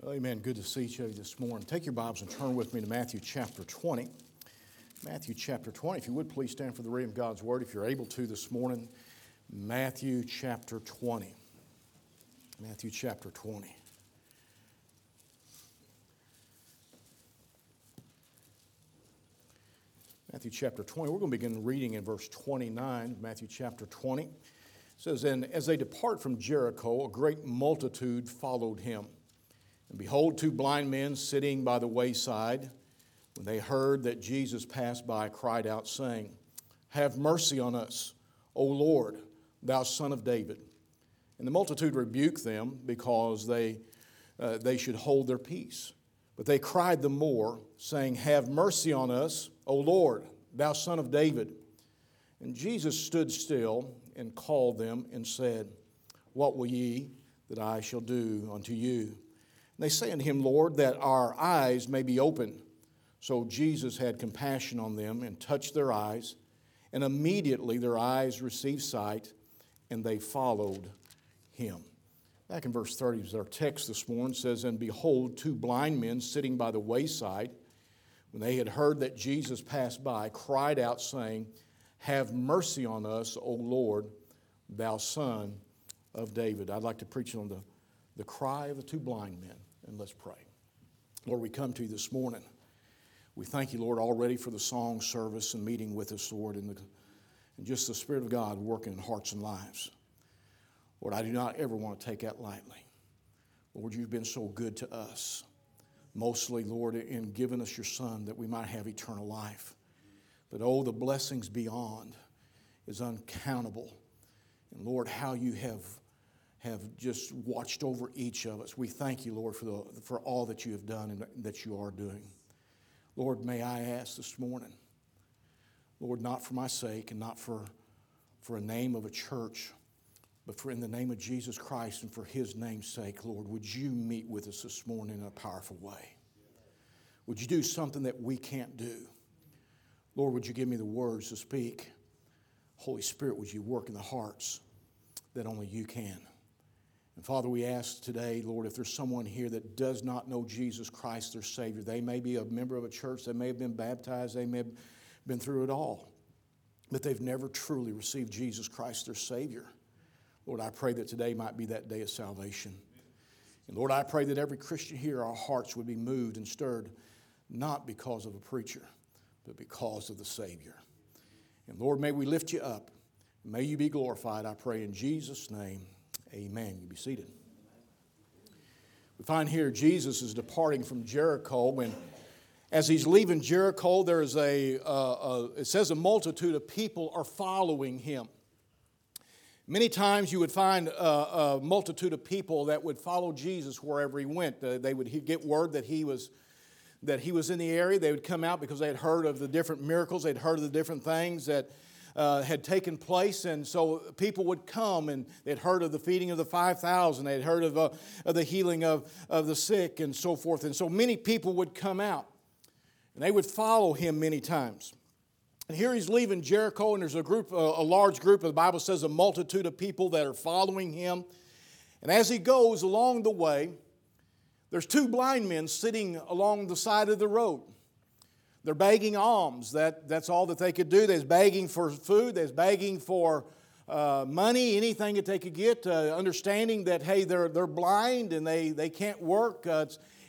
Well, amen. Good to see you this morning. Take your Bibles and turn with me to Matthew chapter 20. Matthew chapter 20. If you would please stand for the reading of God's Word if you're able to this morning. Matthew chapter 20. Matthew chapter 20. Matthew chapter 20. We're going to begin reading in verse 29, Matthew chapter 20. It says, And as they depart from Jericho, a great multitude followed him. And behold, two blind men sitting by the wayside, when they heard that Jesus passed by, cried out, saying, Have mercy on us, O Lord, thou son of David. And the multitude rebuked them because they, uh, they should hold their peace. But they cried the more, saying, Have mercy on us, O Lord, thou son of David. And Jesus stood still and called them and said, What will ye that I shall do unto you? They say unto him, Lord, that our eyes may be opened. So Jesus had compassion on them and touched their eyes, and immediately their eyes received sight, and they followed him. Back in verse 30, our text this morning says, And behold, two blind men sitting by the wayside, when they had heard that Jesus passed by, cried out, saying, Have mercy on us, O Lord, thou son of David. I'd like to preach on the, the cry of the two blind men, and let's pray. Lord, we come to you this morning. We thank you, Lord, already for the song service and meeting with us, Lord, and, the, and just the Spirit of God working in hearts and lives. Lord, I do not ever want to take that lightly. Lord, you've been so good to us. Mostly, Lord, in giving us your Son that we might have eternal life. But oh, the blessings beyond is uncountable. And Lord, how you have, have just watched over each of us. We thank you, Lord, for, the, for all that you have done and that you are doing. Lord, may I ask this morning, Lord, not for my sake and not for, for a name of a church, but for in the name of Jesus Christ and for his name's sake, Lord, would you meet with us this morning in a powerful way? Would you do something that we can't do? Lord, would you give me the words to speak? Holy Spirit, would you work in the hearts that only you can? And Father, we ask today, Lord, if there's someone here that does not know Jesus Christ, their Savior, they may be a member of a church, they may have been baptized, they may have been through it all, but they've never truly received Jesus Christ, their Savior. Lord, I pray that today might be that day of salvation. And Lord, I pray that every Christian here, our hearts would be moved and stirred, not because of a preacher, but because of the Savior. And Lord, may we lift you up. May you be glorified, I pray in Jesus' name. Amen. You be seated. We find here Jesus is departing from Jericho, and as he's leaving Jericho, there is a, uh, a, it says a multitude of people are following him. Many times you would find a, a multitude of people that would follow Jesus wherever he went. Uh, they would get word that he was that he was in the area. They would come out because they had heard of the different miracles, they'd heard of the different things that uh, had taken place, and so people would come and they'd heard of the feeding of the 5,000, they'd heard of, uh, of the healing of, of the sick, and so forth. And so many people would come out, and they would follow him many times. And here he's leaving Jericho, and there's a group, a large group, the Bible says a multitude of people that are following him. And as he goes along the way, there's two blind men sitting along the side of the road. They're begging alms. That, that's all that they could do. They're begging for food. They're begging for uh, money, anything that they could get, uh, understanding that, hey, they're, they're blind and they, they can't work. Uh,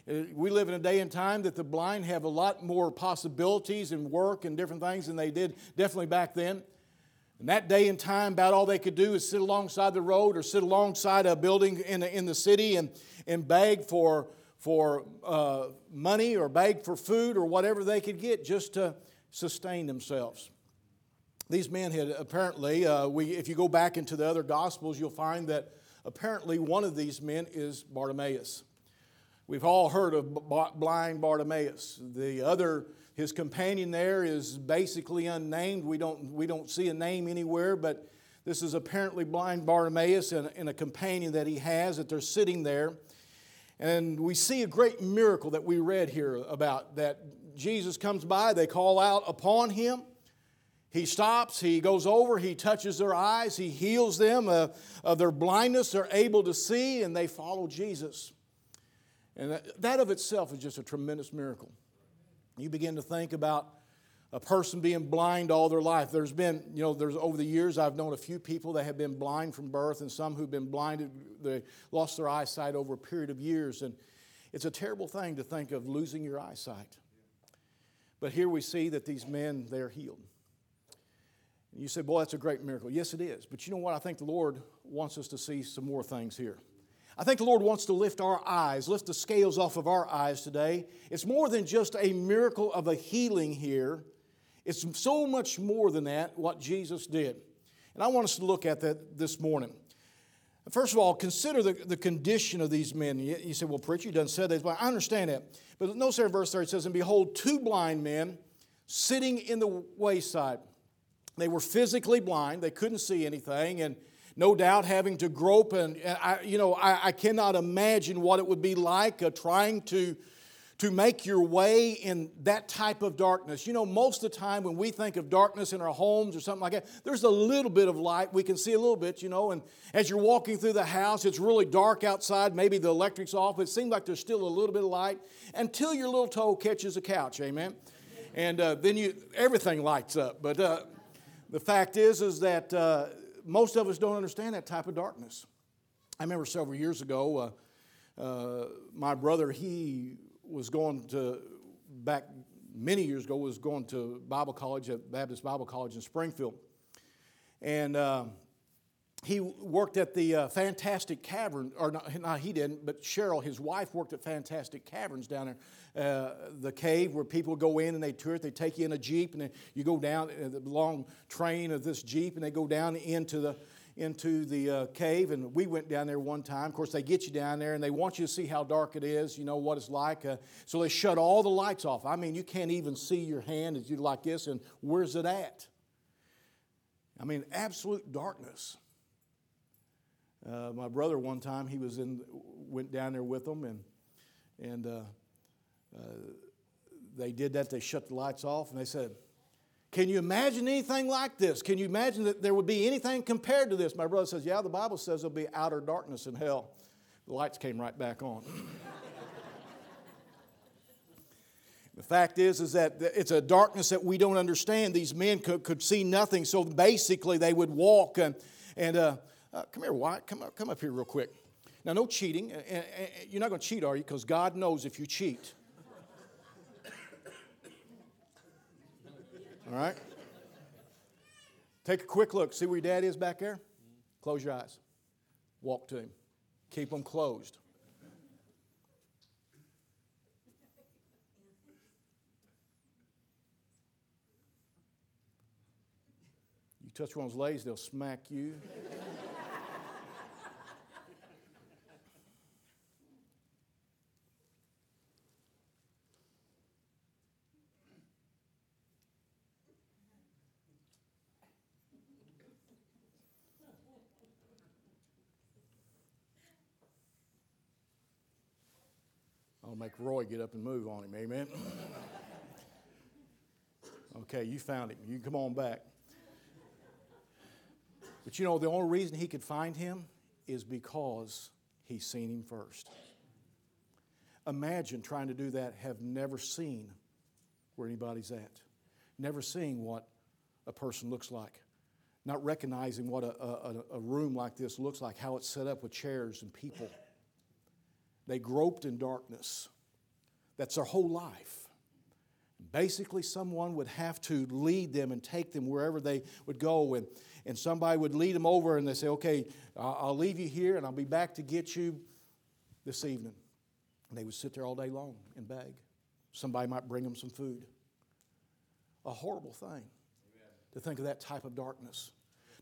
uh, we live in a day and time that the blind have a lot more possibilities and work and different things than they did definitely back then. And that day and time, about all they could do is sit alongside the road or sit alongside a building in the, in the city and, and beg for for uh, money or beg for food or whatever they could get just to sustain themselves. These men had apparently, uh, we, if you go back into the other Gospels, you'll find that apparently one of these men is Bartimaeus. We've all heard of blind Bartimaeus. The other, his companion there is basically unnamed. We don't, we don't see a name anywhere, but this is apparently blind Bartimaeus and, and a companion that he has, that they're sitting there. And we see a great miracle that we read here about that Jesus comes by, they call out upon him. He stops, he goes over, he touches their eyes, he heals them uh, of their blindness. They're able to see, and they follow Jesus. And that, that of itself is just a tremendous miracle. You begin to think about a person being blind all their life. There's been, you know, there's over the years I've known a few people that have been blind from birth and some who've been blinded, they lost their eyesight over a period of years. And it's a terrible thing to think of losing your eyesight. But here we see that these men, they're healed. And You say, boy, that's a great miracle. Yes, it is. But you know what? I think the Lord wants us to see some more things here. I think the Lord wants to lift our eyes, lift the scales off of our eyes today. It's more than just a miracle of a healing here, it's so much more than that, what Jesus did. And I want us to look at that this morning. First of all, consider the, the condition of these men. You, you say, well, preacher, you done said that. I understand that. But notice there in verse 30 it says, And behold, two blind men sitting in the wayside. They were physically blind, they couldn't see anything, and no doubt having to grope. And, I, you know, I, I, cannot imagine what it would be like uh, trying to, to make your way in that type of darkness. You know, most of the time when we think of darkness in our homes or something like that, there's a little bit of light. We can see a little bit, you know, and as you're walking through the house, it's really dark outside. Maybe the electric's off. It seems like there's still a little bit of light until your little toe catches a couch. Amen. And uh, then you everything lights up. But uh, the fact is, is that uh, most of us don't understand that type of darkness. I remember several years ago, uh, uh, my brother, he was going to, back many years ago, was going to Bible college at Baptist Bible College in Springfield. And uh, he worked at the uh, Fantastic Cavern, or not, not, he didn't, but Cheryl, his wife, worked at Fantastic Caverns down there uh, the cave where people go in and they tour it. They take you in a Jeep and you go down uh, the long train of this Jeep and they go down into the into the uh, cave and we went down there one time. Of course they get you down there and they want you to see how dark it is you know what it's like uh, so they shut all the lights off. I mean you can't even see your hand as you like this and where's it at? I mean absolute darkness. Uh, my brother one time he was in went down there with them and and uh, uh, they did that, they shut the lights off, and they said, Can you imagine anything like this? Can you imagine that there would be anything compared to this? My brother says, Yeah, the Bible says there'll be outer darkness in hell. The lights came right back on. The fact is, is that it's a darkness that we don't understand. These men could, could see nothing, so basically they would walk and, and uh, uh, come here, Wyatt, come up, come up here real quick. Now, no cheating. You're not going to cheat, are you? Because God knows if you cheat. All right? Take a quick look. See where your dad is back there? Close your eyes. Walk to him. Keep them closed. You touch one of those legs, they'll smack you. I'll make Roy get up and move on him. Amen. okay, you found him. You can come on back. But you know, the only reason he could find him is because he's seen him first. Imagine trying to do that, have never seen where anybody's at, never seeing what a person looks like, not recognizing what a, a, a room like this looks like, how it's set up with chairs and people. They groped in darkness. That's their whole life. Basically, someone would have to lead them and take them wherever they would go. And, and somebody would lead them over and they say, Okay, I'll leave you here and I'll be back to get you this evening. And they would sit there all day long and beg. Somebody might bring them some food. A horrible thing Amen. to think of that type of darkness.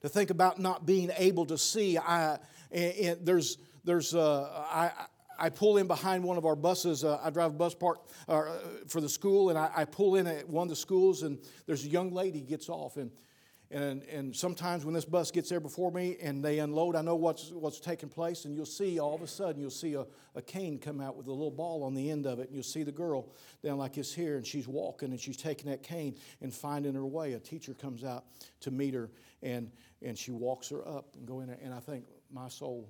To think about not being able to see. I, and, and there's, there's, uh, I, I pull in behind one of our buses. Uh, I drive a bus park uh, for the school, and I, I, pull in at one of the schools, and there's a young lady gets off, and and and sometimes when this bus gets there before me and they unload, I know what's what's taking place, and you'll see all of a sudden you'll see a, a cane come out with a little ball on the end of it, and you'll see the girl down like this here, and she's walking and she's taking that cane and finding her way. A teacher comes out to meet her, and and she walks her up and go in there, and I think my soul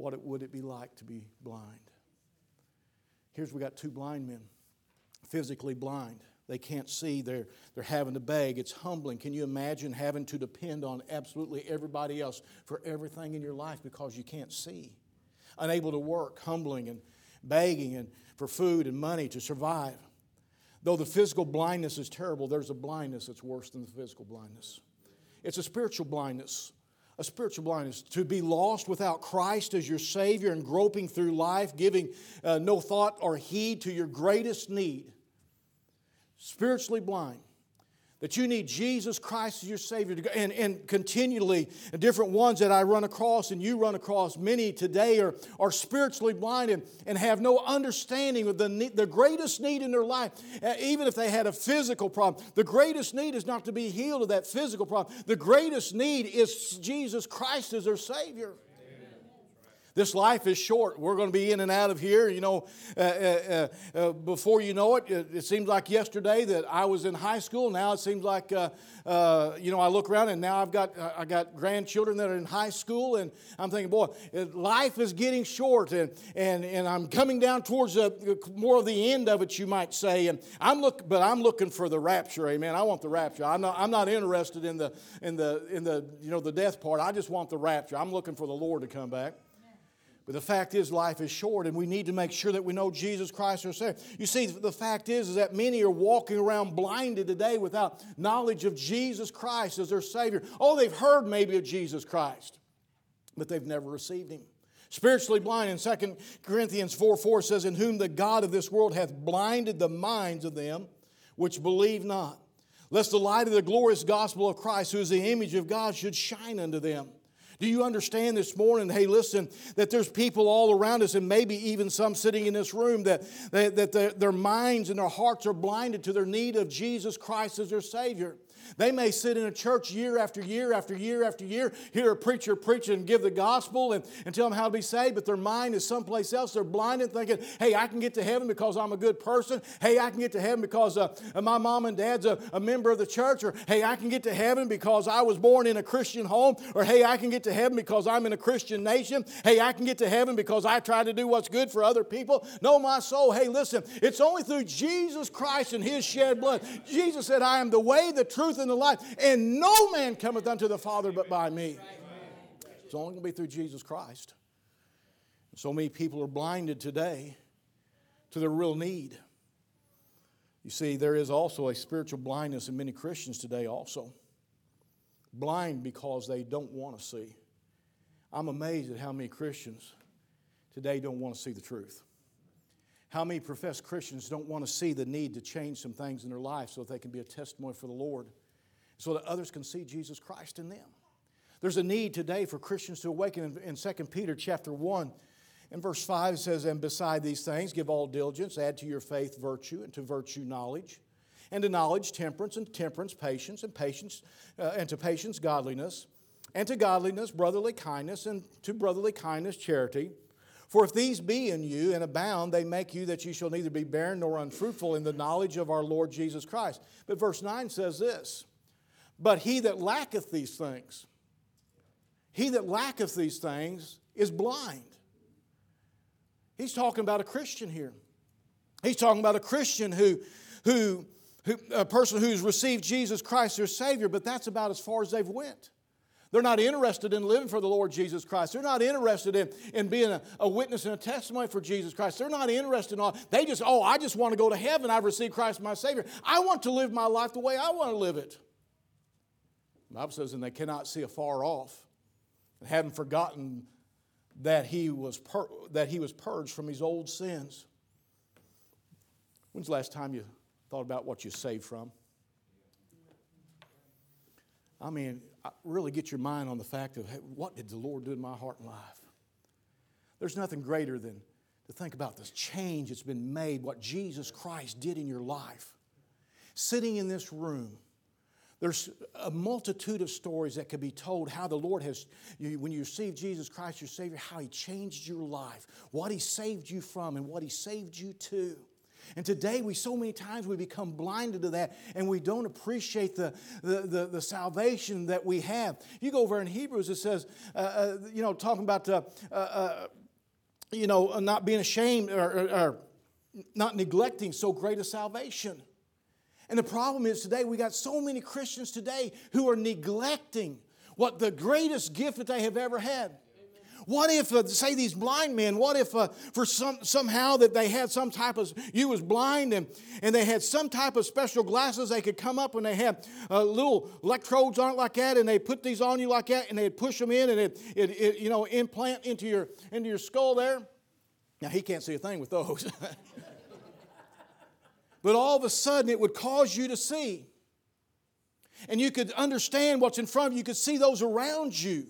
what it, would it be like to be blind? Here's we got two blind men, physically blind. They can't see, they're, they're having to beg. It's humbling. Can you imagine having to depend on absolutely everybody else for everything in your life because you can't see? Unable to work, humbling and begging and for food and money to survive. Though the physical blindness is terrible, there's a blindness that's worse than the physical blindness. It's a spiritual blindness. A spiritual blindness. To be lost without Christ as your Savior and groping through life, giving uh, no thought or heed to your greatest need. Spiritually blind that you need Jesus Christ as your Savior. To go, and, and continually, different ones that I run across and you run across, many today are, are spiritually blind and, and have no understanding of the, the greatest need in their life. Uh, even if they had a physical problem, the greatest need is not to be healed of that physical problem. The greatest need is Jesus Christ as their Savior. This life is short. We're going to be in and out of here. You know, uh, uh, uh, before you know it, it, it, seems like yesterday that I was in high school. Now it seems like, uh, uh, you know, I look around and now I've got I got grandchildren that are in high school, and I'm thinking, boy, life is getting short, and and and I'm coming down towards more of the end of it, you might say. And I'm look, but I'm looking for the rapture. Amen. I want the rapture. I'm not I'm not interested in the in the in the you know the death part. I just want the rapture. I'm looking for the Lord to come back. But the fact is, life is short, and we need to make sure that we know Jesus Christ our Savior. You see, the fact is, is that many are walking around blinded today without knowledge of Jesus Christ as their Savior. Oh, they've heard maybe of Jesus Christ, but they've never received Him. Spiritually blind in 2 Corinthians 4 4 says, In whom the God of this world hath blinded the minds of them which believe not, lest the light of the glorious gospel of Christ, who is the image of God, should shine unto them. Do you understand this morning? Hey, listen, that there's people all around us, and maybe even some sitting in this room, that, that, that their, their minds and their hearts are blinded to their need of Jesus Christ as their Savior. They may sit in a church year after year after year after year, hear a preacher preach and give the gospel and, and tell them how to be saved, but their mind is someplace else. They're blinded thinking, hey, I can get to heaven because I'm a good person. Hey, I can get to heaven because uh, my mom and dad's a, a member of the church. Or hey, I can get to heaven because I was born in a Christian home. Or hey, I can get to heaven because I'm in a Christian nation. Hey, I can get to heaven because I try to do what's good for other people. No, my soul, hey, listen, it's only through Jesus Christ and his shed blood. Jesus said, I am the way, the truth, and the life, and no man cometh unto the Father but by me. It's only going to be through Jesus Christ. So many people are blinded today to their real need. You see, there is also a spiritual blindness in many Christians today, also. Blind because they don't want to see. I'm amazed at how many Christians today don't want to see the truth. How many professed Christians don't want to see the need to change some things in their life so that they can be a testimony for the Lord, so that others can see Jesus Christ in them? There's a need today for Christians to awaken. In, 2 Peter chapter 1, and verse 5 says, And beside these things, give all diligence, add to your faith virtue, and to virtue knowledge, and to knowledge temperance, and temperance patience, and patience, uh, and to patience godliness, and to godliness brotherly kindness, and to brotherly kindness charity. For if these be in you and abound, they make you that you shall neither be barren nor unfruitful in the knowledge of our Lord Jesus Christ. But verse 9 says this But he that lacketh these things, he that lacketh these things is blind. He's talking about a Christian here. He's talking about a Christian who, who, who a person who's received Jesus Christ their Savior, but that's about as far as they've went. They're not interested in living for the Lord Jesus Christ. They're not interested in, in being a, a witness and a testimony for Jesus Christ. They're not interested in all. They just, oh, I just want to go to heaven. I've received Christ my Savior. I want to live my life the way I want to live it. Bible says, and they cannot see afar off, and haven't forgotten that he was pur- that he was purged from his old sins. When's the last time you thought about what you saved from? I mean, really get your mind on the fact of hey, what did the Lord do in my heart and life? There's nothing greater than to think about this change that's been made, what Jesus Christ did in your life. Sitting in this room, there's a multitude of stories that could be told how the Lord has, when you received Jesus Christ, your Savior, how He changed your life, what He saved you from, and what He saved you to. And today, we so many times we become blinded to that and we don't appreciate the, the, the, the salvation that we have. You go over in Hebrews, it says, uh, uh, you know, talking about, uh, uh, uh you know, not being ashamed or, or, or not neglecting so great a salvation. And the problem is today, we got so many Christians today who are neglecting what the greatest gift that they have ever had. What if, uh, say, these blind men, what if uh, for some, somehow that they had some type of, you was blind and, and they had some type of special glasses they could come up and they had uh, little electrodes on it like that and they put these on you like that and they'd push them in and it, it, it you know, implant into your, into your skull there. Now, he can't see a thing with those. but all of a sudden it would cause you to see. And you could understand what's in front of you, you could see those around you.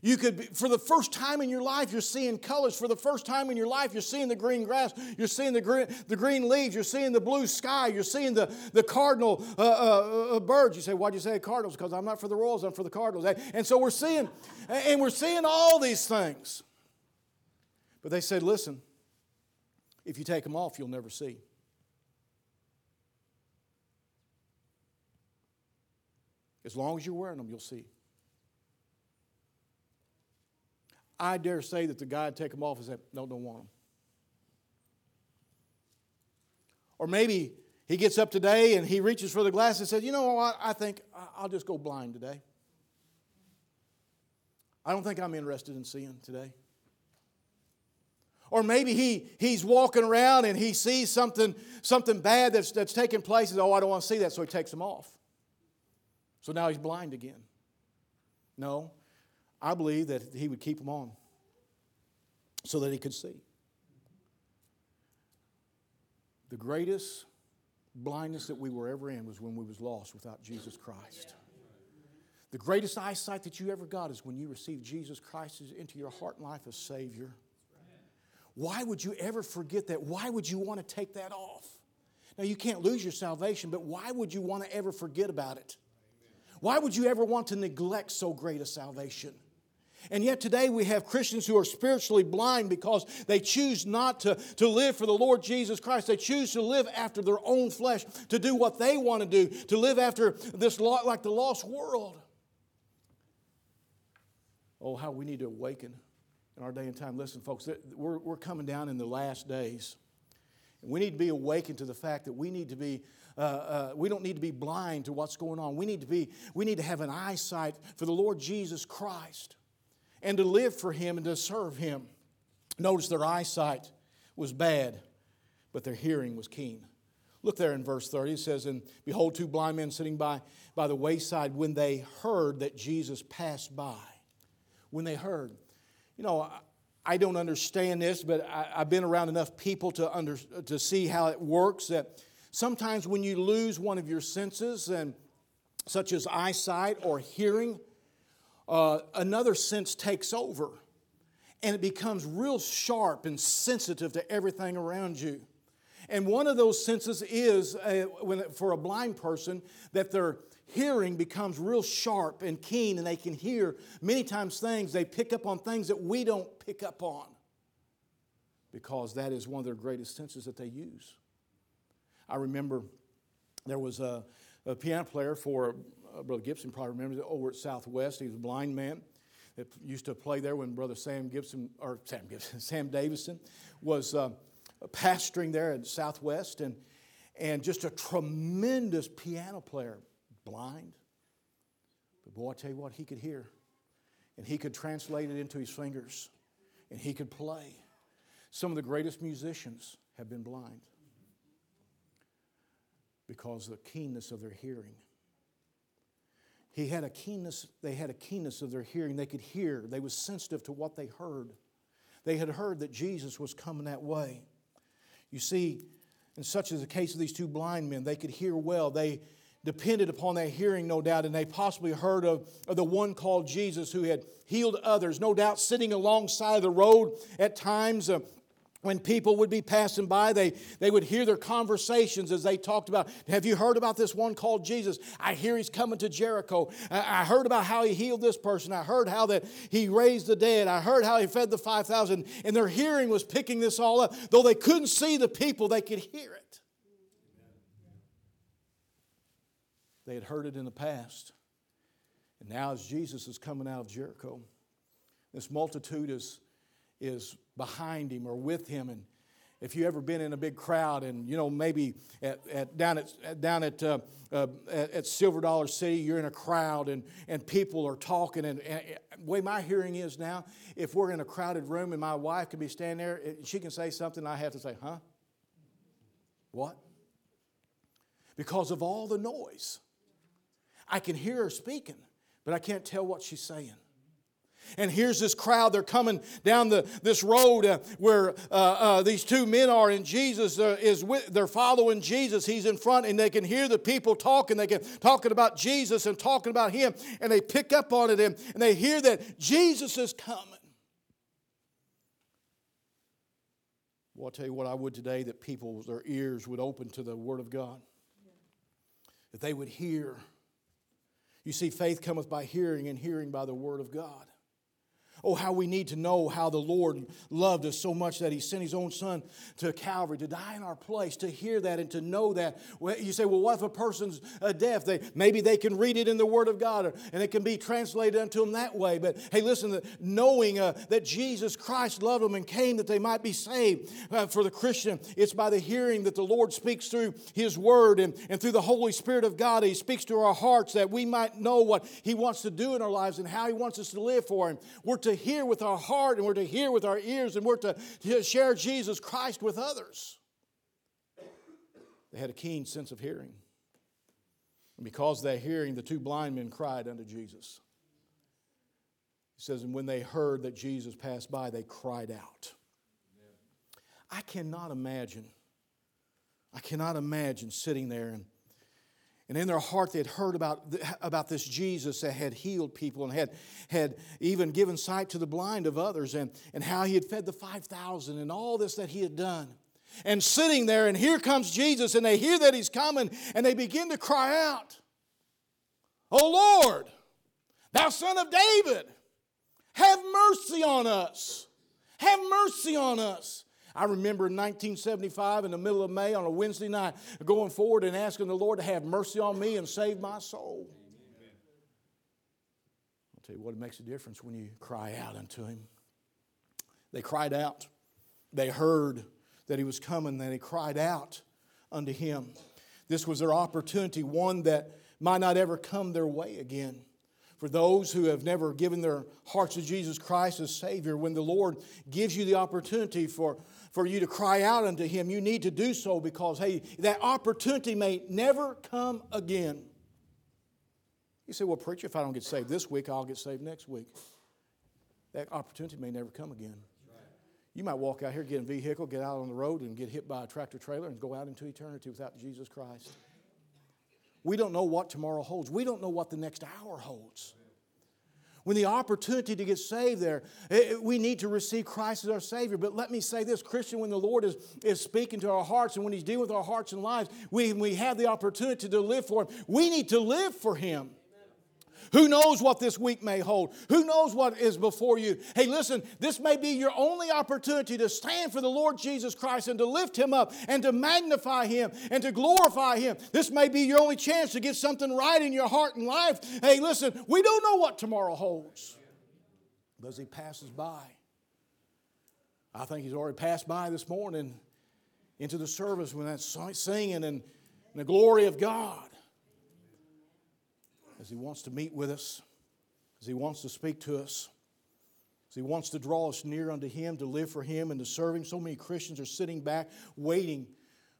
You could, for the first time in your life, you're seeing colors. For the first time in your life, you're seeing the green grass. You're seeing the green, the green leaves. You're seeing the blue sky. You're seeing the, the cardinal uh, uh, uh, birds. You say, why'd you say cardinals? Because I'm not for the Royals, I'm for the Cardinals. And so we're seeing, and we're seeing all these things. But they said, listen, if you take them off, you'll never see. As long as you're wearing them, you'll see. I dare say that the guy would take them off and say, No, don't want them. Or maybe he gets up today and he reaches for the glass and says, You know what? I think I'll just go blind today. I don't think I'm interested in seeing today. Or maybe he, he's walking around and he sees something, something bad that's, that's taking place. And, oh, I don't want to see that, so he takes them off. So now he's blind again. No, I believe that he would keep them on so that he could see. The greatest blindness that we were ever in was when we was lost without Jesus Christ. The greatest eyesight that you ever got is when you received Jesus Christ into your heart and life as Savior. Why would you ever forget that? Why would you want to take that off? Now, you can't lose your salvation, but why would you want to ever forget about it? Why would you ever want to neglect so great a salvation? And yet today we have Christians who are spiritually blind because they choose not to, to live for the Lord Jesus Christ. They choose to live after their own flesh, to do what they want to do, to live after this like the lost world. Oh, how we need to awaken in our day and time. Listen, folks, we're, we're coming down in the last days. And we need to be awakened to the fact that we need to be uh, uh, we don't need to be blind to what's going on. We need to be, we need to have an eyesight for the Lord Jesus Christ and to live for Him and to serve Him. Notice their eyesight was bad, but their hearing was keen. Look there in verse 30. It says, And behold, two blind men sitting by, by the wayside when they heard that Jesus passed by. When they heard. You know, I don't understand this, but I, have been around enough people to, under, to see how it works that sometimes when you lose one of your senses, and such as eyesight or hearing, uh, another sense takes over and it becomes real sharp and sensitive to everything around you. And one of those senses is, uh, when, for a blind person, that their hearing becomes real sharp and keen, and they can hear many times things, they pick up on things that we don't pick up on because that is one of their greatest senses that they use. I remember there was a, a piano player for uh, Brother Gibson probably remembers it, over at Southwest. He was a blind man that used to play there when Brother Sam Gibson, or Sam Gibson, Sam Davison was uh, pastoring there at Southwest and, and just a tremendous piano player, blind. But boy, I tell you what, he could hear. And he could translate it into his fingers. And he could play. Some of the greatest musicians have been blind because of the keenness of their hearing. He had a keenness, they had a keenness of their hearing. They could hear, they was sensitive to what they heard. They had heard that Jesus was coming that way. You see, in such as the case of these two blind men, they could hear well. They depended upon their hearing, no doubt, and they possibly heard of, of the one called Jesus who had healed others, no doubt sitting alongside the road at times, uh, when people would be passing by, they, they would hear their conversations as they talked about, Have you heard about this one called Jesus? I hear he's coming to Jericho. I, I heard about how he healed this person. I heard how that he raised the dead. I heard how he fed the 5,000. And their hearing was picking this all up. Though they couldn't see the people, they could hear it. They had heard it in the past. And now, as Jesus is coming out of Jericho, this multitude is is behind him or with him. And, If you ever been in a big crowd and you know maybe at, at down at down at, uh, uh, at, Silver Dollar City, you're in a crowd and, and people are talking. And, and the way my hearing is now, if we're in a crowded room and my wife could be standing there, she can say something, I have to say, "Huh? What?" Because of all the noise, I can hear her speaking, but I can't tell what she's saying. And here's this crowd. They're coming down the, this road uh, where uh, uh, these two men are, and Jesus uh, is with, they're following Jesus. He's in front, and they can hear the people talking. They can talking about Jesus and talking about Him, and they pick up on it, and, and they hear that Jesus is coming. Well, I'll tell you what I would today that people, their ears would open to the Word of God. That they would hear. You see, faith cometh by hearing, and hearing by the Word of God. Oh, how we need to know how the Lord loved us so much that He sent His own Son to Calvary to die in our place, to hear that and to know that. You say, well, what if a person's uh, deaf? They, maybe they can read it in the Word of God and it can be translated unto them that way. But hey, listen, knowing uh, that Jesus Christ loved them and came that they might be saved uh, for the Christian, it's by the hearing that the Lord speaks through His Word and, and through the Holy Spirit of God. He speaks to our hearts that we might know what He wants to do in our lives and how He wants us to live for Him. We're to hear with our heart and we're to hear with our ears and we're to, to share Jesus Christ with others. They had a keen sense of hearing. And because of that hearing, the two blind men cried unto Jesus. He says, and when they heard that Jesus passed by, they cried out. I cannot imagine, I cannot imagine sitting there and and in their heart, they had heard about, about this Jesus that had healed people and had, had even given sight to the blind of others and, and how he had fed the 5,000 and all this that he had done. And sitting there, and here comes Jesus, and they hear that he's coming, and they begin to cry out, Oh Lord, thou son of David, have mercy on us. Have mercy on us. I remember in 1975, in the middle of May, on a Wednesday night, going forward and asking the Lord to have mercy on me and save my soul. I'll tell you what, it makes a difference when you cry out unto Him. They cried out. They heard that He was coming, and they cried out unto Him. This was their opportunity, one that might not ever come their way again for those who have never given their hearts to Jesus Christ as Savior, when the Lord gives you the opportunity for for you to cry out unto Him, you need to do so because, hey, that opportunity may never come again. You say, well, preacher, if I don't get saved this week, I'll get saved next week. That opportunity may never come again. You might walk out here, get in a vehicle, get out on the road, and get hit by a tractor trailer and go out into eternity without Jesus Christ. We don't know what tomorrow holds. We don't know what the next hour holds when the opportunity to get saved there, eh, we need to receive Christ as our Savior. But let me say this Christian, when the Lord is, is speaking to our hearts and when He's dealing with our hearts and lives, we, we have the opportunity to live for Him. We need to live for Him. Who knows what this week may hold? Who knows what is before you? Hey, listen, this may be your only opportunity to stand for the Lord Jesus Christ and to lift Him up and to magnify Him and to glorify Him. This may be your only chance to get something right in your heart and life. Hey, listen, we don't know what tomorrow holds. But as He passes by, I think He's already passed by this morning into the service when that's singing and the glory of God as He wants to meet with us, as He wants to speak to us, as He wants to draw us near unto Him, to live for Him, and to serve Him. So many Christians are sitting back waiting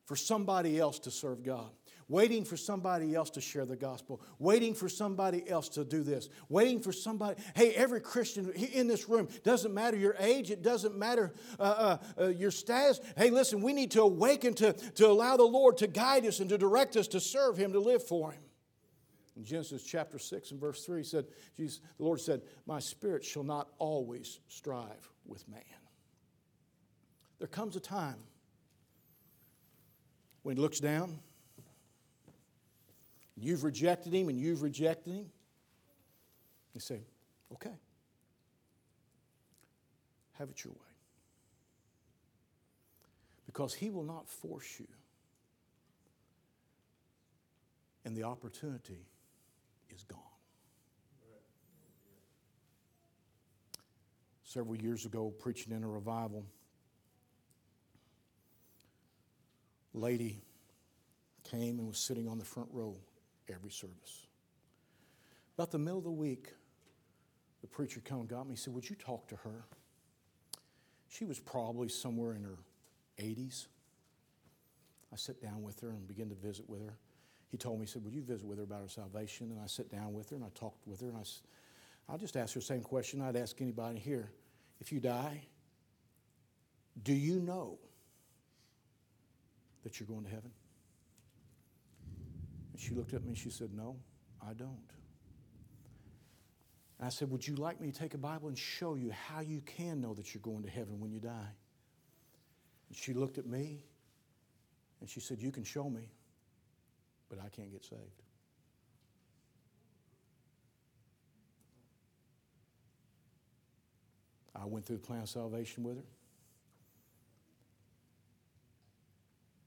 for somebody else to serve God. Waiting for somebody else to share the gospel, waiting for somebody else to do this, waiting for somebody. Hey, every Christian in this room, doesn't matter your age, it doesn't matter uh, uh, uh, your status. Hey, listen, we need to awaken to, to allow the Lord to guide us and to direct us to serve Him, to live for Him. In Genesis chapter 6 and verse 3, said, Jesus, the Lord said, My spirit shall not always strive with man. There comes a time when he looks down, you've rejected him and you've rejected him. You say, Okay, have it your way. Because he will not force you. And the opportunity is gone. Several years ago, preaching in a revival, lady came and was sitting on the front row every service. About the middle of the week, the preacher come and got me. He said, Would you talk to her? She was probably somewhere in her 80s. I sit down with her and begin to visit with her. He told me, he said, Would you visit with her about her salvation? And I sat down with her and I talked with her and I, I just asked her the same question I'd ask anybody here. If you die, do you know that you're going to heaven? And she looked at me and she said, No, I don't. And I said, Would you like me to take a Bible and show you how you can know that you're going to heaven when you die? And she looked at me and she said, You can show me, but I can't get saved. I went through the plan of salvation with her.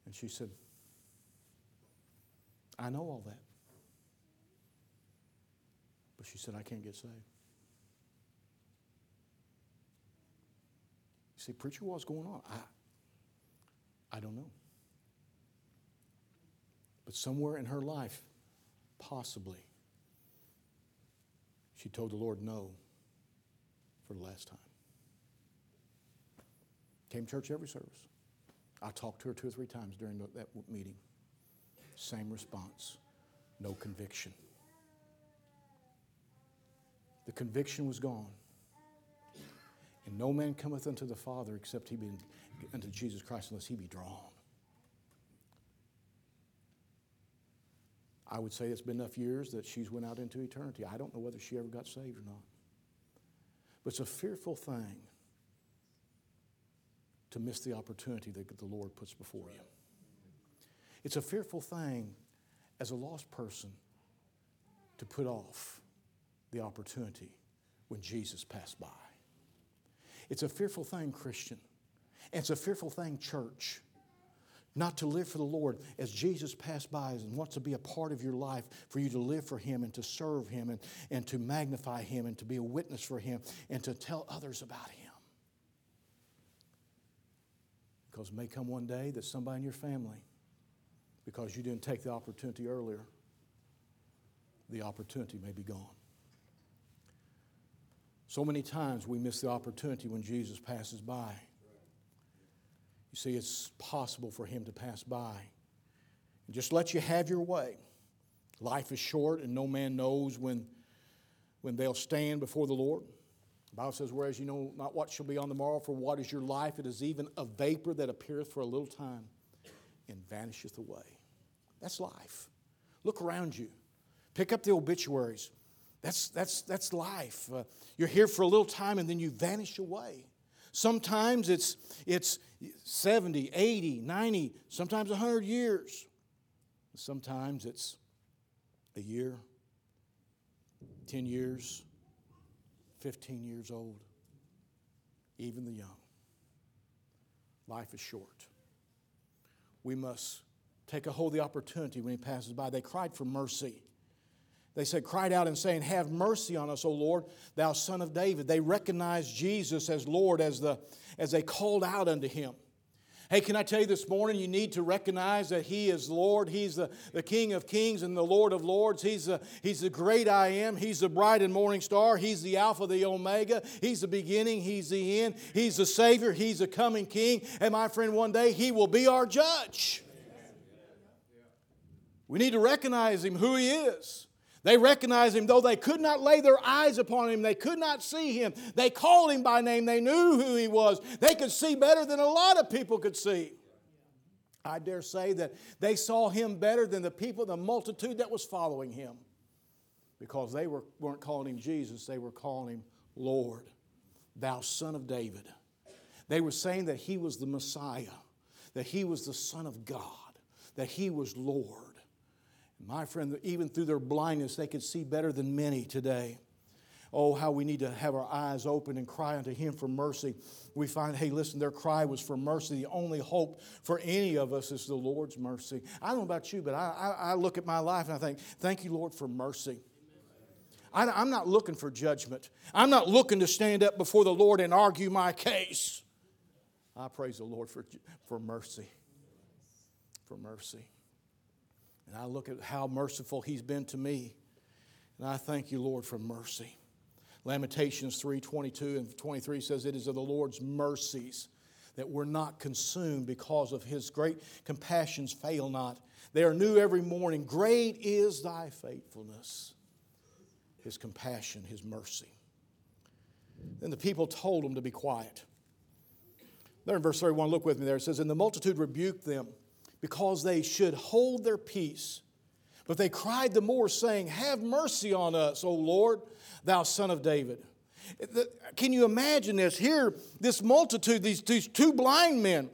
And she said, I know all that. But she said, I can't get saved. You see, preacher, what's going on? I, I don't know. But somewhere in her life, possibly, she told the Lord no for the last time. Came to church every service. I talked to her two or three times during that meeting. Same response no conviction. The conviction was gone. And no man cometh unto the Father except he be unto Jesus Christ unless he be drawn. I would say it's been enough years that she's went out into eternity. I don't know whether she ever got saved or not. But it's a fearful thing to miss the opportunity that the Lord puts before you. It's a fearful thing as a lost person to put off the opportunity when Jesus passed by. It's a fearful thing, Christian. And it's a fearful thing, church, not to live for the Lord as Jesus passed by and wants to be a part of your life for you to live for Him and to serve Him and, and to magnify Him and to be a witness for Him and to tell others about Him. Because it may come one day that somebody in your family, because you didn't take the opportunity earlier, the opportunity may be gone. So many times we miss the opportunity when Jesus passes by. You see, it's possible for him to pass by and just let you have your way. Life is short, and no man knows when, when they'll stand before the Lord. The Bible says, Whereas you know not what shall be on the morrow, for what is your life? It is even a vapor that appeareth for a little time and vanisheth away. That's life. Look around you. Pick up the obituaries. That's, that's, that's life. Uh, you're here for a little time and then you vanish away. Sometimes it's, it's 70, 80, 90, sometimes 100 years. Sometimes it's a year, 10 years, 15 years old, even the young. Life is short. We must take a hold of the opportunity when he passes by. They cried for mercy. They said, cried out and saying, Have mercy on us, O Lord, thou son of David. They recognized Jesus as Lord as, the, as they called out unto him. Hey, can I tell you this morning, you need to recognize that He is Lord. He's the, the King of kings and the Lord of lords. He's the, he's the great I am. He's the bright and morning star. He's the Alpha, the Omega. He's the beginning. He's the end. He's the Savior. He's the coming King. And my friend, one day He will be our judge. We need to recognize Him, who He is. They recognized him, though they could not lay their eyes upon him. They could not see him. They called him by name. They knew who he was. They could see better than a lot of people could see. I dare say that they saw him better than the people, the multitude that was following him. Because they were, weren't calling him Jesus, they were calling him Lord, thou son of David. They were saying that he was the Messiah, that he was the Son of God, that he was Lord. My friend, even through their blindness, they could see better than many today. Oh, how we need to have our eyes open and cry unto Him for mercy. We find, hey, listen, their cry was for mercy. The only hope for any of us is the Lord's mercy. I don't know about you, but I, I, I look at my life and I think, thank you, Lord, for mercy. I, I'm not looking for judgment. I'm not looking to stand up before the Lord and argue my case. I praise the Lord for, for mercy for mercy. And I look at how merciful He's been to me. And I thank you, Lord, for mercy. Lamentations 3 22 and 23 says, It is of the Lord's mercies that we're not consumed because of His great compassions fail not. They are new every morning. Great is thy faithfulness, His compassion, His mercy. Then the people told him to be quiet. There in verse 31, look with me there. It says, And the multitude rebuked them because they should hold their peace. But they cried the more, saying, Have mercy on us, O Lord, thou son of David. Can you imagine this? Here, this multitude, these, these two blind men,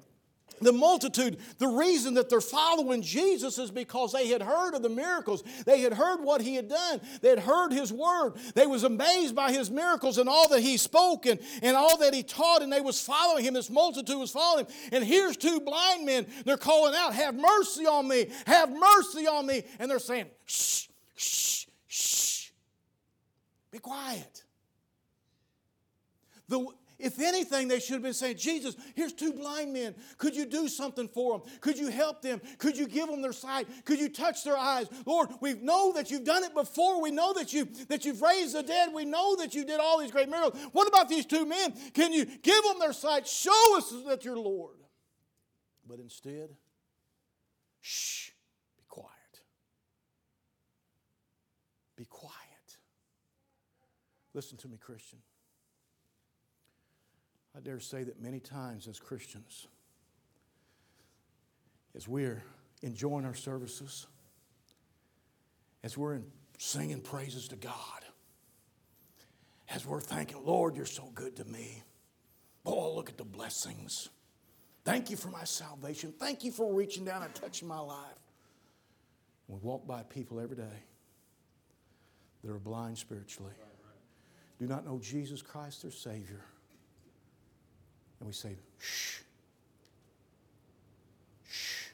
the multitude, the reason that they're following Jesus is because they had heard of the miracles. They had heard what he had done. They had heard his word. They was amazed by his miracles and all that he spoke and, and all that he taught, and they was following him. This multitude was following him. And here's two blind men. They're calling out, Have mercy on me, have mercy on me. And they're saying, Shh, shh, shh. Be quiet. The, if anything, they should have been saying, Jesus, here's two blind men. Could you do something for them? Could you help them? Could you give them their sight? Could you touch their eyes? Lord, we know that you've done it before. We know that, you, that you've raised the dead. We know that you did all these great miracles. What about these two men? Can you give them their sight? Show us that you're Lord. But instead, shh, be quiet. Be quiet. Listen to me, Christian. I dare say that many times as Christians, as we're enjoying our services, as we're singing praises to God, as we're thanking, Lord, you're so good to me. Oh, look at the blessings. Thank you for my salvation. Thank you for reaching down and touching my life. We walk by people every day that are blind spiritually, do not know Jesus Christ, their Savior and we say, shh, shh.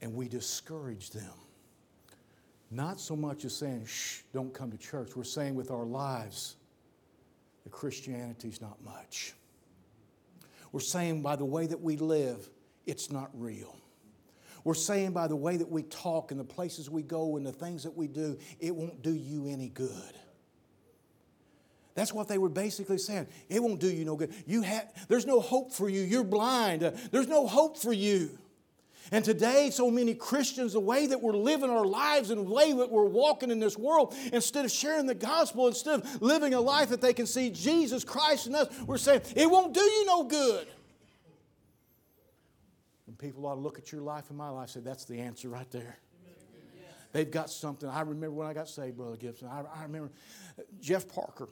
And we discourage them. Not so much as saying, shh, don't come to church. We're saying with our lives that Christianity's not much. We're saying by the way that we live, it's not real. We're saying by the way that we talk and the places we go and the things that we do, it won't do you any good. That's what they were basically saying. It won't do you no good. You have, there's no hope for you. You're blind. There's no hope for you. And today, so many Christians, the way that we're living our lives and the way that we're walking in this world, instead of sharing the gospel, instead of living a life that they can see Jesus Christ in us, we're saying, it won't do you no good. And people ought to look at your life and my life and say, that's the answer right there. They've got something. I remember when I got saved, Brother Gibson. I, I remember Jeff Parker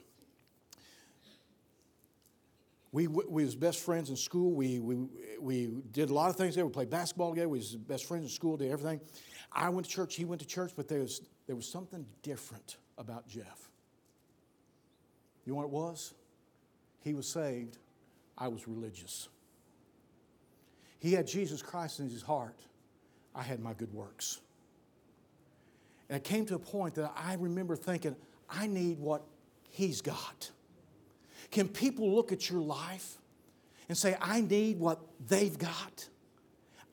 we, we was best friends in school. We, we, we did a lot of things there. We played basketball together. We was best friends in school, did everything. I went to church, he went to church, but there was, there was something different about Jeff. You know what it was? He was saved. I was religious. He had Jesus Christ in his heart. I had my good works. And it came to a point that I remember thinking, I need what he's got. Can people look at your life and say, I need what they've got?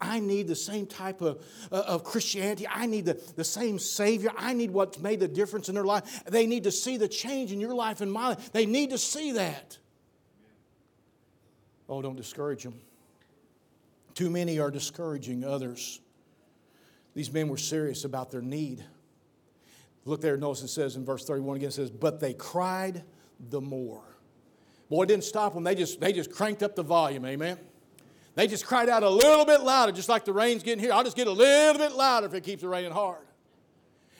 I need the same type of, uh, of Christianity. I need the, the same Savior. I need what's made the difference in their life. They need to see the change in your life and my life. They need to see that. Oh, don't discourage them. Too many are discouraging others. These men were serious about their need. Look there, notice it says in verse 31 again, it says, But they cried the more. Boy, it didn't stop them. They just, they just cranked up the volume, amen? They just cried out a little bit louder, just like the rain's getting here. I'll just get a little bit louder if it keeps raining hard.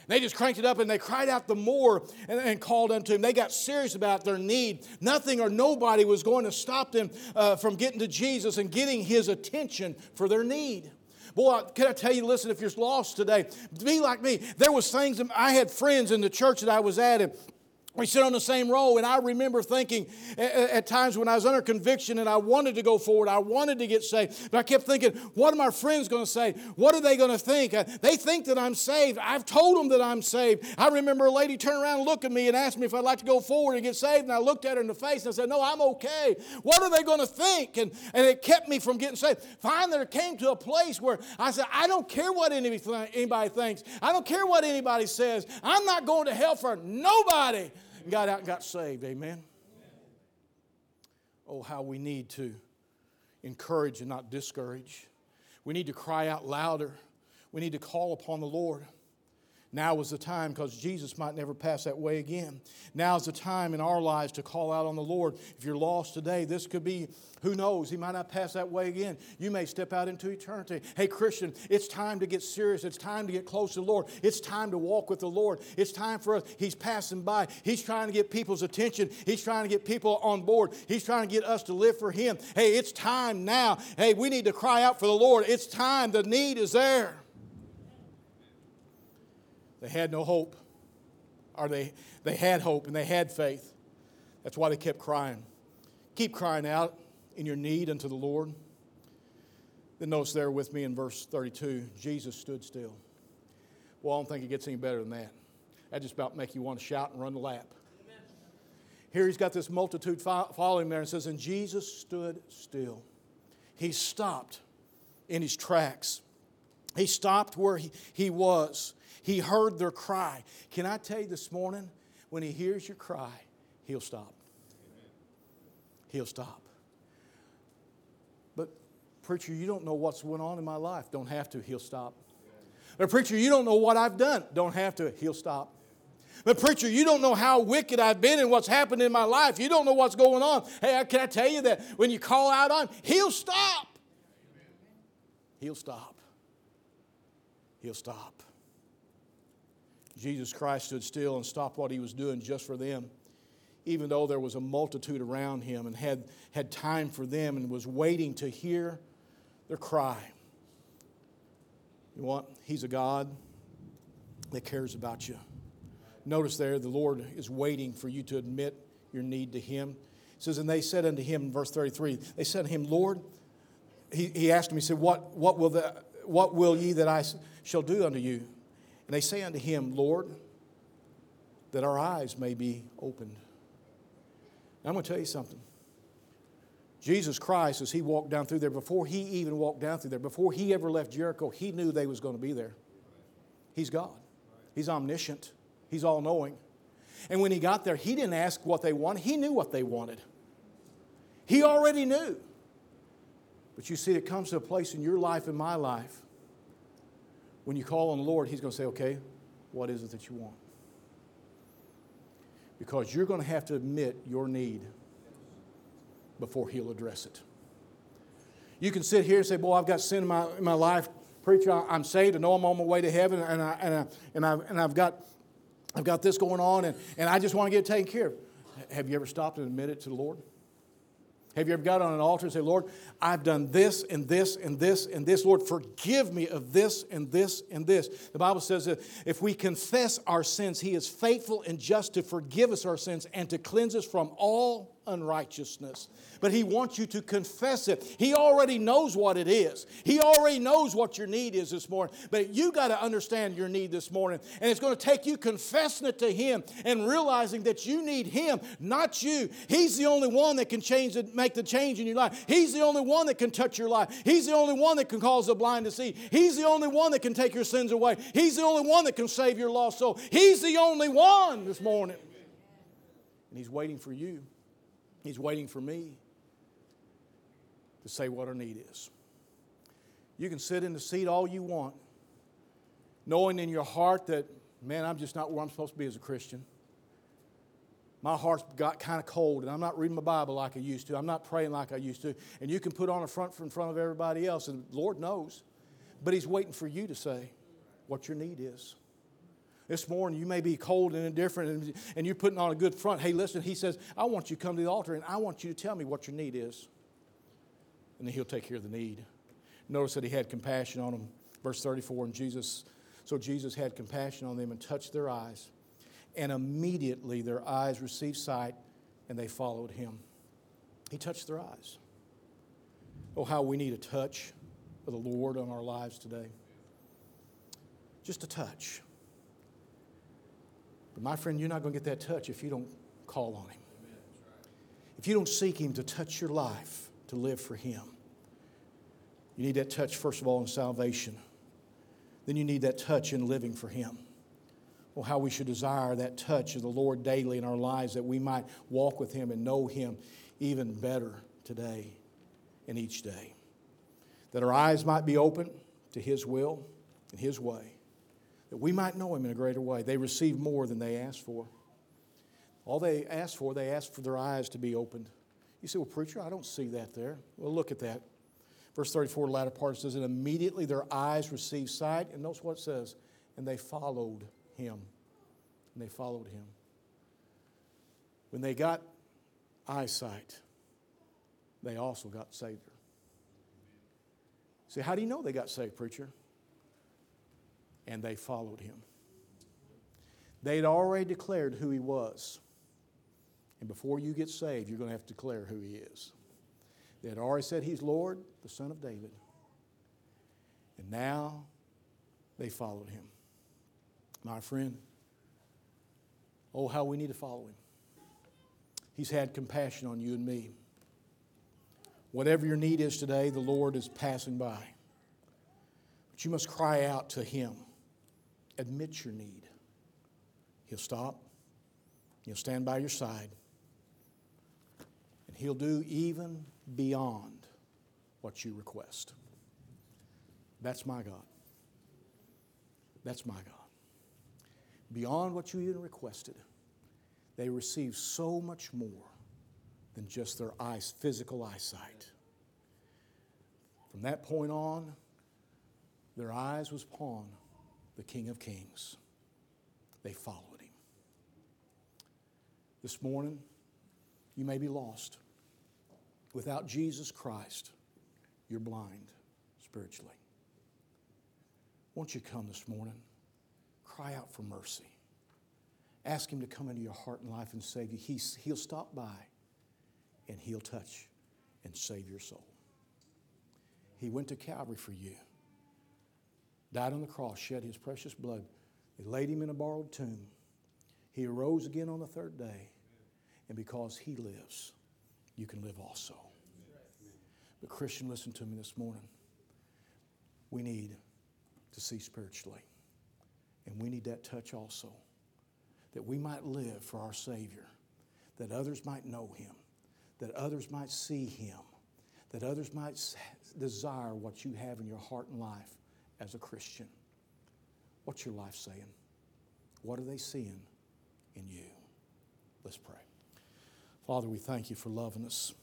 They just cranked it up and they cried out the more and, and, called unto him. They got serious about their need. Nothing or nobody was going to stop them uh, from getting to Jesus and getting his attention for their need. Boy, can I tell you, listen, if you're lost today, be like me. There was things, I had friends in the church that I was at, and We sit on the same row, and I remember thinking at, times when I was under conviction and I wanted to go forward, I wanted to get saved, but I kept thinking, what are my friends going to say? What are they going to think? Uh, they think that I'm saved. I've told them that I'm saved. I remember a lady turn around looked at me and asked me if I'd like to go forward and get saved, and I looked at her in the face and I said, No, I'm okay. What are they going to think? And, and it kept me from getting saved. Finally, it came to a place where I said, I don't care what anybody thinks, I don't care what anybody says. I'm not going to hell for nobody and got out and got saved. Amen. Oh, how we need to encourage and not discourage. We need to cry out louder. We need to call upon the Lord. Now is the time because Jesus might never pass that way again. Now is the time in our lives to call out on the Lord. If you're lost today, this could be, who knows, He might not pass that way again. You may step out into eternity. Hey, Christian, it's time to get serious. It's time to get close to the Lord. It's time to walk with the Lord. It's time for us. He's passing by. He's trying to get people's attention. He's trying to get people on board. He's trying to get us to live for Him. Hey, it's time now. Hey, we need to cry out for the Lord. It's time. The need is there. They had no hope, or they, they had hope and they had faith. That's why they kept crying. Keep crying out in your need unto the Lord. Then notice there with me in verse 32 Jesus stood still. Well, I don't think it gets any better than that. That just about make you want to shout and run the lap. Amen. Here he's got this multitude following there and says, And Jesus stood still. He stopped in his tracks. He stopped where he, he was. He heard their cry. Can I tell you this morning, when He hears your cry, He'll stop. He'll stop. But, preacher, you don't know what's going on in my life. Don't have to. He'll stop. But, preacher, you don't know what I've done. Don't have to. He'll stop. But, preacher, you don't know how wicked I've been and what's happened in my life. You don't know what's going on. Hey, can I tell you that when you call out on Him, He'll stop. He'll stop. He'll stop. Jesus Christ stood still and stopped what he was doing just for them, even though there was a multitude around him and had, had time for them and was waiting to hear their cry. You want? He's a God that cares about you. Notice there, the Lord is waiting for you to admit your need to Him. It says, And they said unto him, in verse 33, they said to him, Lord, he, he asked him, he said, What, what, will the, what will ye that I shall do unto you? And they say unto him, Lord, that our eyes may be opened. Now, I'm going to tell you something. Jesus Christ, as he walked down through there, before he even walked down through there, before he ever left Jericho, he knew they was going to be there. He's God. He's omniscient. He's all knowing. And when he got there, he didn't ask what they wanted. He knew what they wanted. He already knew. But you see, it comes to a place in your life and my life when you call on the Lord, He's going to say, okay, what is it that you want? Because you're going to have to admit your need before He'll address it. You can sit here and say, Boy, I've got sin in my, in my life. Preacher, I'm saved. I know I'm on my way to heaven, and, I, and, I, and, I've, and I've, got, I've got this going on, and, and I just want to get taken care of. Have you ever stopped and admitted to the Lord? Have you ever got on an altar and say, Lord, I've done this and this and this and this. Lord, forgive me of this and this and this. The Bible says that if we confess our sins, He is faithful and just to forgive us our sins and to cleanse us from all unrighteousness. But He wants you to confess it. He already knows what it is, He already knows what your need is this morning. But you got to understand your need this morning. And it's going to take you confessing it to Him and realizing that you need Him, not you. He's the only one that can change it, make the change in your life. He's the only one that can touch your life. He's the only one that can cause the blind to see. He's the only one that can take your sins away. He's the only one that can save your lost soul. He's the only one this morning. And He's waiting for you. He's waiting for me to say what our need is. You can sit in the seat all you want, knowing in your heart that, man, I'm just not where I'm supposed to be as a Christian. My heart's got kind of cold, and I'm not reading my Bible like I used to. I'm not praying like I used to. And you can put on a front in front of everybody else, and Lord knows. But He's waiting for you to say what your need is. This morning, you may be cold and indifferent and, and you're putting on a good front. Hey, listen, he says, I want you to come to the altar and I want you to tell me what your need is. And then he'll take care of the need. Notice that he had compassion on them. Verse 34, and Jesus, so Jesus had compassion on them and touched their eyes. and immediately their eyes received sight and they followed him. He touched their eyes. Oh, how we need a touch of the Lord on our lives today. Just a touch. But my friend, you're not going to get that touch if you don't call on Him. If you don't seek Him to touch your life, to live for Him. You need that touch, first of all, in salvation. Then you need that touch in living for Him. Well, how we should desire that touch of the Lord daily in our lives that we might walk with Him and know Him even better today and each day. That our eyes might be open to His will and His way. That we might know Him in a greater way. They received more than they asked for. All they asked for, they asked for their eyes to be opened. You say, Well, preacher, I don't see that there. Well, look at that. Verse 34, the latter part says, And immediately their eyes received sight. And notice what it says, and they followed him. And they followed him. When they got eyesight, they also got Savior. See, how do you know they got saved, preacher? And they followed him. They'd already declared who he was. And before you get saved, you're going to have to declare who he is. They had already said he's Lord, the Son of David. And now they followed him. My friend, oh, how we need to follow him. He's had compassion on you and me. Whatever your need is today, the Lord is passing by. But you must cry out to him. Admit your need. He'll stop. He'll stand by your side. And he'll do even beyond what you request. That's my God. That's my God. Beyond what you even requested, they receive so much more than just their eyes, physical eyesight. From that point on, their eyes was upon the King of Kings. They followed him. This morning, you may be lost. Without Jesus Christ, you're blind spiritually. Won't you come this morning? Cry out for mercy. Ask Him to come into your heart and life and save you. He's, he'll stop by and He'll touch and save your soul. He went to Calvary for you, died on the cross, shed His precious blood. They laid Him in a borrowed tomb. He arose again on the third day. And because He lives, you can live also. But, Christian, listen to me this morning. We need to see spiritually, and we need that touch also, that we might live for our Savior, that others might know Him, that others might see Him, that others might desire what you have in your heart and life as a Christian. What's your life saying? What are they seeing in you? Let's pray. Father, we thank you for loving us.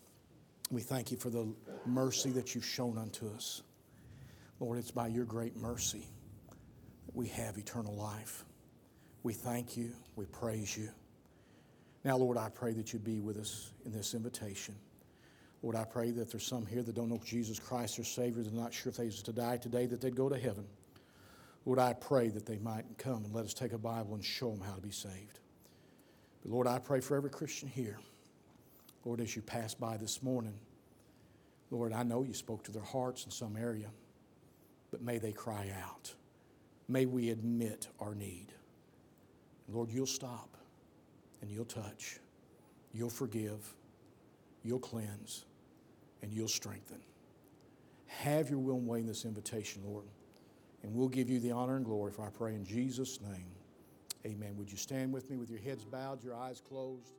We thank you for the mercy that you've shown unto us. Lord, it's by your great mercy that we have eternal life. We thank you. We praise you. Now, Lord, I pray that you be with us in this invitation. Lord, I pray that there's some here that don't know Jesus Christ, their Savior, they're not sure if they was to die today, that they'd go to heaven. Lord, I pray that they might come and let us take a Bible and show them how to be saved. But Lord, I pray for every Christian here. Lord, as you pass by this morning, Lord, I know you spoke to their hearts in some area, but may they cry out. May we admit our need. Lord, you'll stop and you'll touch, you'll forgive, you'll cleanse, and you'll strengthen. Have your will and way in this invitation, Lord. And we'll give you the honor and glory, for I pray in Jesus' name. Amen. Would you stand with me with your heads bowed, your eyes closed?